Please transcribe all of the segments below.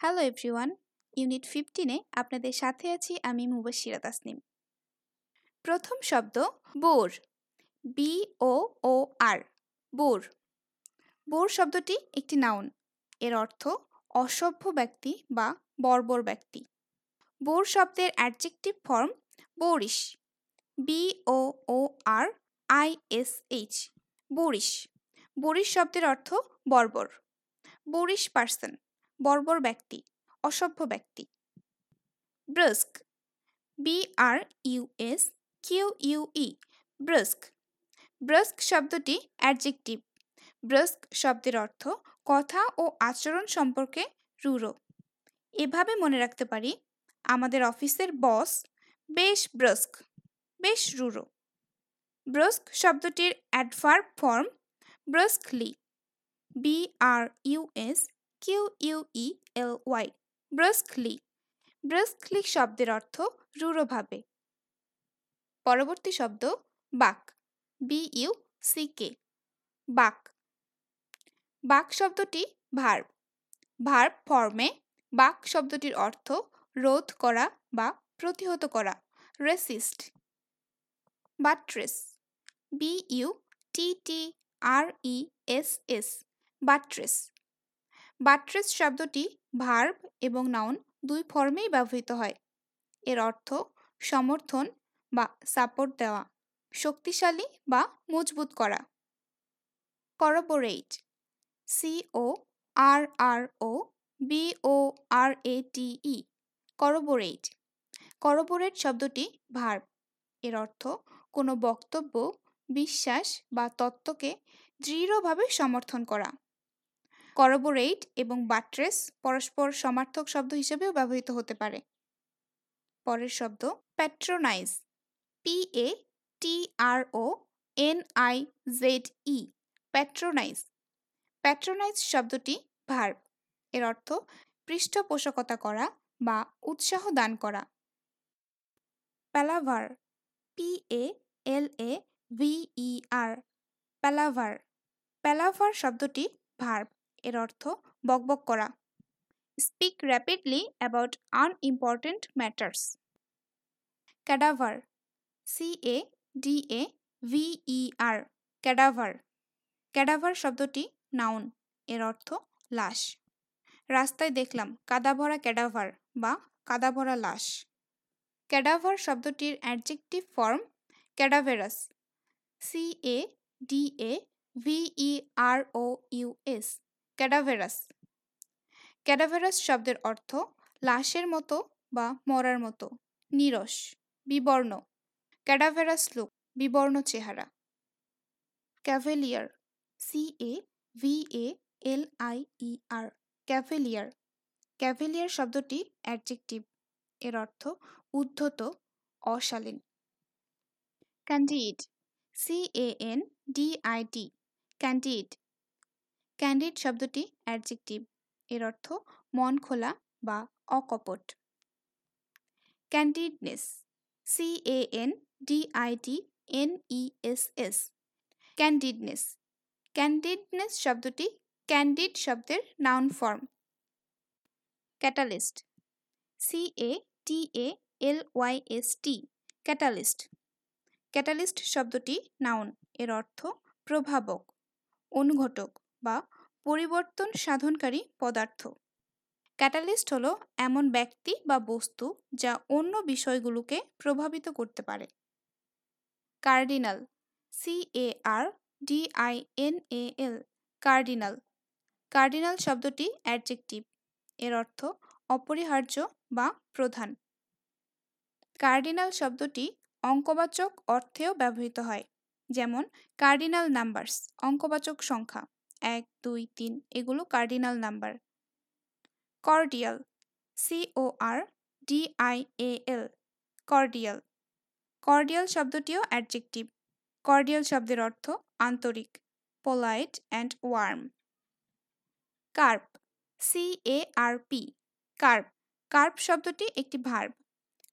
Hello everyone unit ফিফটিনে আপনাদের সাথে আছি আমি মুবাশিরা তাসনিম। প্রথম শব্দ, boor. B O O R boor. Boor শব্দটি একটি নাউন এর অর্থ অসভ্য ব্যক্তি বা বর্বর ব্যক্তি। বোর শব্দের adjective form boorish B O O R I S H boorish boorish শব্দের অর্থ বর্বর। বরিশ পার্সন বর্বর ব্যক্তি, অসভ্য ব্যক্তি। Brusque B R U S Q U E brusque. Brusque শব্দটি অ্যাডজেক্টিভ। ব্রস্ক শব্দের অর্থ কথা ও আচরণ সম্পর্কে রুড়ো এভাবে মনে রাখতে পারি, আমাদের অফিসের বস বেশ ব্রস্ক, বেশ রুড়ো ব্রস্ক শব্দটির adverb form brusquely B R U S Q U E L Y brusquely brusquely শব্দের অর্থ রূঢ়ভাবে। পরবর্তী শব্দ, বাক বি ইউ সি কে বাক। বাক শব্দটি ভার্ব ভার্ব ফর্মে বাক শব্দটির অর্থ রোধ করা বা প্রতিহত করা resist buttress B U T T R E S S buttress buttress শব্দটি ভার্ব এবং নাউন দুই ফর্মেই ব্যবহৃত হয়। এর অর্থ সমর্থন বা সাপোর্ট দেওয়া, শক্তিশালী বা মজবুত করা। করবোরেট সি ও আর আর ও বি ও আর এ টি ই করবোরেট করবোরেট শব্দটি ভার্ব। এর অর্থ কোনো বক্তব্য, বিশ্বাস বা তত্ত্বকে দৃঢ়ভাবে সমর্থন করা। করবোরেট এবং বাট্রেস পরস্পর সমার্থক শব্দ হিসেবেও ব্যবহৃত হতে পারে। পরের শব্দ patronize P A T R O N I Z E patronize patronize শব্দটি ভার্ব এর অর্থ পৃষ্ঠপোষকতা করা বা উৎসাহ দান করা। প্যালাভার P A L A V E আর প্যালাভার প্যালাভার শব্দটি ভার্ব এর অর্থ বকবক করা। Speak rapidly about unimportant matters cadaver C A D A V E R cadaver cadaver শব্দটি নাউন এর অর্থ লাশ। রাস্তায় দেখলাম কাদা ভরা ক্যাডাভার বা কাদা ভরা লাশ। ক্যাডাভার শব্দটির adjective form cadaverous C A D A V E R O U S cadaverous. Cadaverous শব্দের অর্থ লাশের মতো বা মরার মতো, নিরস, বিবর্ণ। ক্যাডাভেরাস লুক, বিবর্ণ চেহারা। Cavalier C A V A L I E R cavalier. Cavalier শব্দটি অ্যাডজেক্টিভ, এর অর্থ উদ্ধত, অশালীন। Candid C A N D I D candid. Candid শব্দটি অ্যাডজেক্টিভ এর অর্থ মন খোলা বা অকপট। Candidness C A N D I D N E S S candidness candidness শব্দটি ক্যান্ডিড শব্দের noun form catalyst C A T A L Y S T catalyst catalyst শব্দটি নাউন এর অর্থ প্রভাবক, অনুঘটক। বা পরিবর্তন সাধনকারী পদার্থ। ক্যাটালিস্ট হলো এমন ব্যক্তি বা বস্তু যা অন্য বিষয়গুলোকে প্রভাবিত করতে পারে। Cardinal C A R D I N A L cardinal. Cardinal শব্দটি অ্যাডজেক্টিভ, এর অর্থ অপরিহার্য বা প্রধান। কার্ডিনাল শব্দটি অঙ্কবাচক অর্থেও ব্যবহৃত হয়, যেমন কার্ডিনাল নাম্বারস, অঙ্কবাচক সংখ্যা। এক, দুই, তিন, এগুলো cardinal number cordial O R D I A L cordial cordial শব্দটিও adjective cordial শব্দের অর্থ আন্তরিক polite and warm carp C A R P carp carp শব্দটি একটি ভার্ব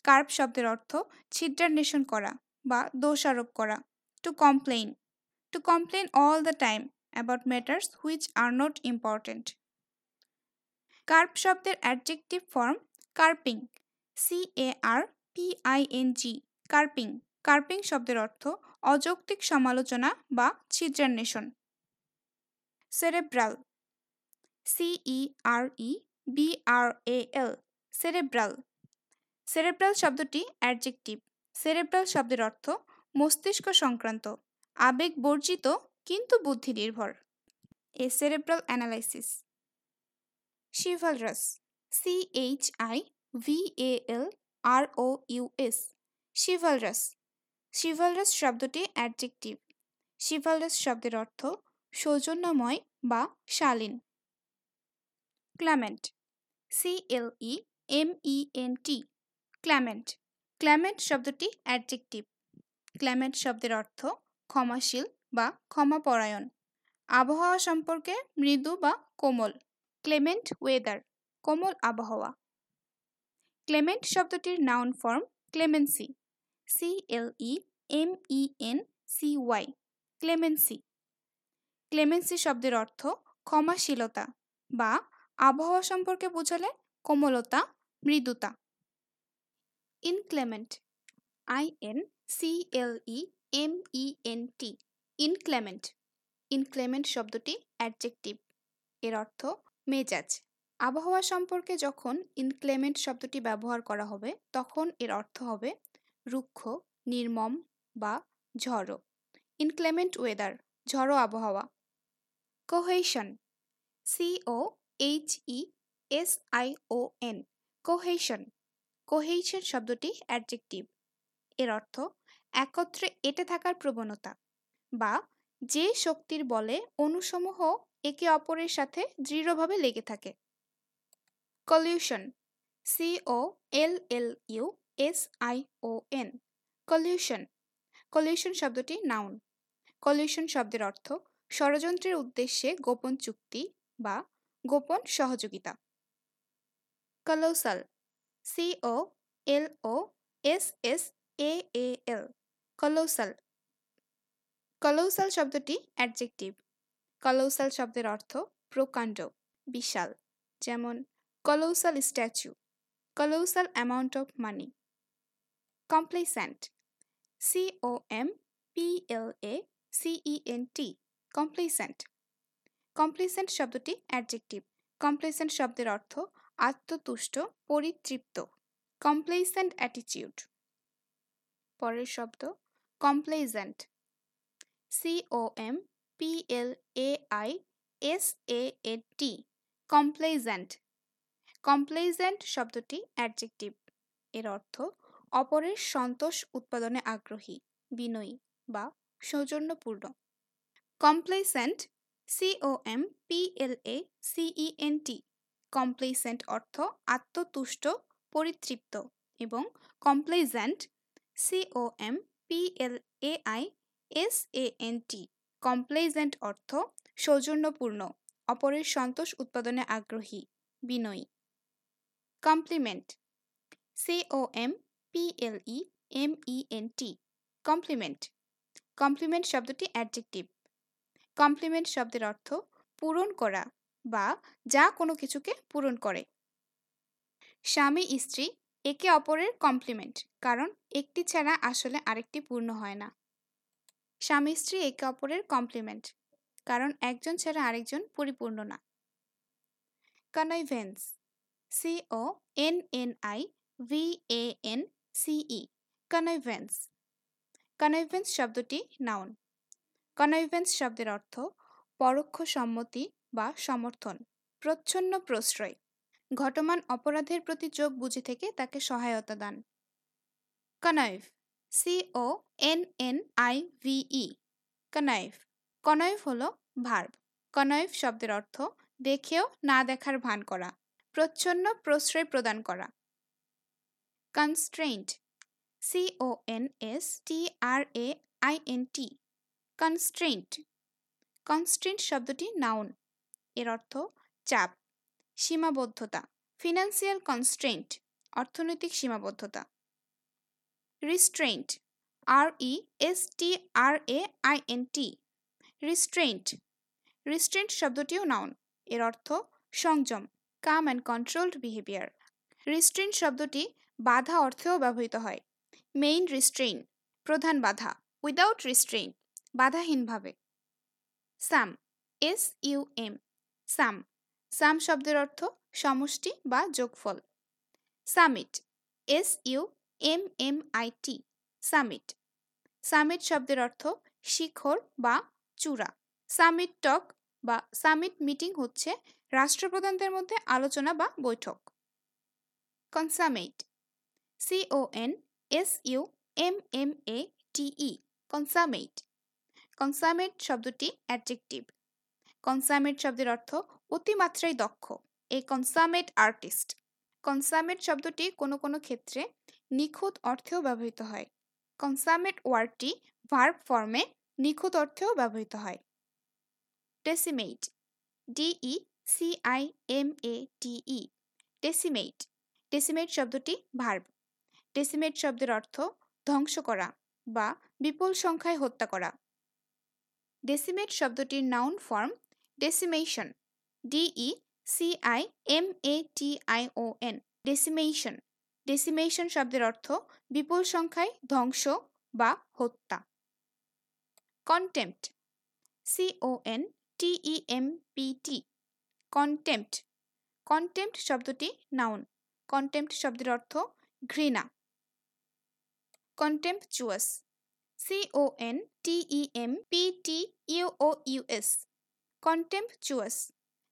কার্প শব্দের অর্থ ছিদ্রান্বেষণ করা বা দোষারোপ করা। To complain to complain all the time about matters which are not important. Carp শব্দের adjective form carping C A R P I N G carping carping শব্দের অর্থ অযৌক্তিক সমালোচনা বা ছিদ্রান্বেষণ। Cerebral C E R E B R A L cerebral cerebral শব্দটি adjective cerebral শব্দের অর্থ মস্তিষ্ক সংক্রান্ত, আবেগ বর্জিত কিন্তু বুদ্ধি নির্ভর a cerebral analysis. Chivalrous C H I V A L R O U S chivalrous chivalrous শব্দটি অ্যাডজেক্টিভ। শিভালরাস শব্দের অর্থ সৌজন্যময় বা শালীন। Clement C L E M E N T clement clement শব্দটি অ্যাডজেক্টিভ। ক্ল্যামেন্ট শব্দের অর্থ ক্ষমাশীল বা ক্ষমাপরায়ণ আবহাওয়া সম্পর্কে মৃদু বা কোমল। ক্লেমেন্ট ওয়েদার, কোমল আবহাওয়া। ক্লেমেন্ট শব্দটির noun form clemency. C L E M E N C Y clemency. Clemency শব্দের অর্থ ক্ষমাশীলতা বা আবহাওয়া সম্পর্কে বোঝালে কোমলতা, মৃদুতা। Inclement I N C L E M E N T inclement inclement শব্দটি অ্যাডজেক্টিভ এর অর্থ মেজাজ। আবহাওয়া সম্পর্কে যখন ইনক্লেমেন্ট শব্দটি ব্যবহার করা হবে, তখন এর অর্থ হবে রুক্ষ, নির্মম বা ঝড়ো। ইনক্লেমেন্ট ওয়েদার ঝড়ো আবহাওয়া। Cohesion C O H E S I O N cohesion cohesion শব্দটি অ্যাডজেক্টিভ এর অর্থ একত্রে এটে থাকার প্রবণতা। বা যে শক্তির বলে অণুসমূহ একে অপরের সাথে দৃঢ়ভাবে লেগে থাকে। Collusion C O L L U S I O N collusion collusion শব্দটি নাউন কলিউশন শব্দের অর্থ ষড়যন্ত্রের উদ্দেশ্যে গোপন চুক্তি বা গোপন সহযোগিতা। Colossal C O L O S S A L colossal colossal শব্দটি অ্যাডজেক্টিভ কলোসাল শব্দের অর্থ প্রকাণ্ড, বিশাল, যেমন colossal statue, colossal amount of money complacent C O M P L A C E N T complacent complacent শব্দটি adjective complacent শব্দের অর্থ আত্মতুষ্ট, পরিতৃপ্ত কমপ্লেসেন্ট অ্যাটিটিউড পরের শব্দ complaisant C O M P L A I S A T complaisant complaisant শব্দটি adjective এর অর্থ অপরের সন্তোষ উৎপাদনে আগ্রহী, বিনয়ী বা সৌজন্যপূর্ণ। Complacent C O M P L A C E N T complacent অর্থ আত্মতুষ্ট, পরিতৃপ্ত এবং complaisant C O M P L A I S A N T complaisant অর্থ সৌজন্যপূর্ণ, অপরের সন্তোষ উৎপাদনে আগ্রহী, বিনয়ী। Complement C O M P L E M E N T complement complement শব্দটি অ্যাডজেক্টিভ কমপ্লিমেন্ট শব্দের অর্থ পূরণ করা বা যা কোনো কিছুকে পূরণ করে। স্বামী, স্ত্রী, একে অপরের কমপ্লিমেন্ট কারণ একটি ছাড়া আসলে আরেকটি পূর্ণ হয় না। স্বামী স্ত্রী একে অপরের কমপ্লিমেন্ট কারণ একজন ছাড়া আরেকজন পরিপূর্ণ না। Connivance C O N N I V A N C E connivance connivance শব্দটি নাউন কনইভেন্স শব্দের অর্থ পরোক্ষ সম্মতি বা সমর্থন, প্রচ্ছন্ন প্রশ্রয়, ঘটমান অপরাধের প্রতি চোখ বুঝে থেকে তাকে সহায়তা দান। Connive C O N N I V E connive connive হল ভার্ব কনাইভ শব্দের অর্থ দেখেও না দেখার ভান করা, প্রচ্ছন্ন প্রশ্রয় প্রদান করা। Constraint C O N S T R A I N T constraint constraint শব্দটি নাউন এর অর্থ চাপ, সীমাবদ্ধতা। ফিনান্সিয়াল কনস্ট্রেন্ট অর্থনৈতিক সীমাবদ্ধতা। Restraint R E S T R A I N T restraint restraint শব্দটিও noun এর অর্থ সংযম calm and controlled behaviour restrain শব্দটি বাধা অর্থেও ব্যবহৃত হয়। মেইন রিস্ট্রেইন প্রধান বাধা without restrain বাধাহীনভাবে। Sum S U M sum sum শব্দের অর্থ সমষ্টি বা যোগফল। Summit S U M M I T summit summit শব্দের অর্থ শিখর বা চূড়া। সামিট টক বা সামিট মিটিং হচ্ছে রাষ্ট্রপ্রধানদের মধ্যে আলোচনা বা বৈঠক। Consummate C O N S U M M A T E consummate consummate শব্দটি অ্যাডজেক্টিভ কনসামেট শব্দের অর্থ অতিমাত্রায় দক্ষ। এ কনসামেট আর্টিস্ট কনসামেট শব্দটি কোনো কোনো ক্ষেত্রে নিখুঁত অর্থেও ব্যবহৃত হয়। কনসামেট ওয়ার্ডটি ভার্ব ফর্মে নিখুঁত অর্থেও ব্যবহৃত হয়। Decimate D E C I M A T E decimate decimate শব্দটি ভার্ব ডেসিমেট শব্দের অর্থ ধ্বংস করা বা বিপুল সংখ্যায় হত্যা করা। ডেসিমেট শব্দটির noun form decimation D E C I M A T I O N decimation decimation শব্দের অর্থ বিপুল সংখ্যায় ধ্বংস বা হত্যা। Contempt C O N T E M P T contempt contempt শব্দটি নাউন কন্টেম্পট শব্দের অর্থ ঘৃণা। Contemptuous C O N T E M P T U O U S contemptuous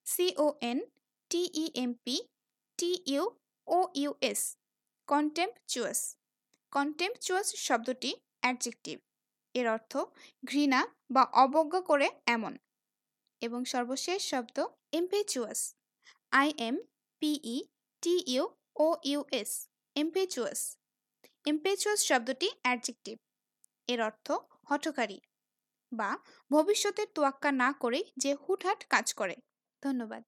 C O N T E M P T U O U S contemptuous contemptuous শব্দটি adjective এর অর্থ ঘৃণা বা অবজ্ঞা করে এমন। এবং সর্বশেষ শব্দ impetuous I M P E T U O U S impetuous impetuous শব্দটি অ্যাডজেক্টিভ এর অর্থ হঠকারী বা ভবিষ্যতের তোয়াক্কা না করেই যে হুটহাট কাজ করে। ধন্যবাদ।